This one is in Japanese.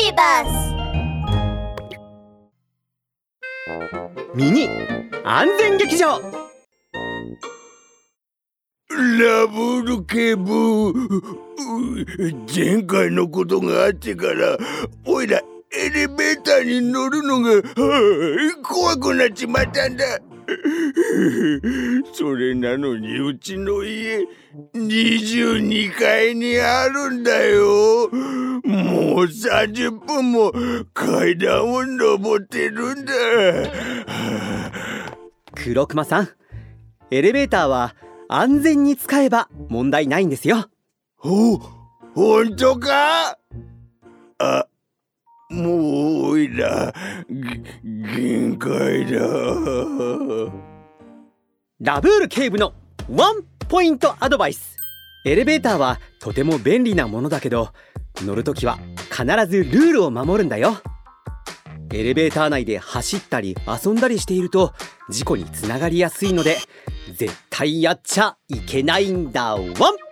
ビバスミニ安全劇場。ラブル警部前回のことがあってからおいらエレベーターに乗るのが怖くなっちまったんだ。それなのにうちの家22階にあるんだよ。もう30分も階段を登ってるんだ。黒熊さんエレベーターは安全に使えば問題ないんですよ。ほ本当か？あもうおいら限界だ。ラブール警部のワンポイントアドバイス。エレベーターはとても便利なものだけど乗るときは必ずルールを守るんだよ。エレベーター内で走ったり遊んだりしていると事故につながりやすいので絶対やっちゃいけないんだ。ワン！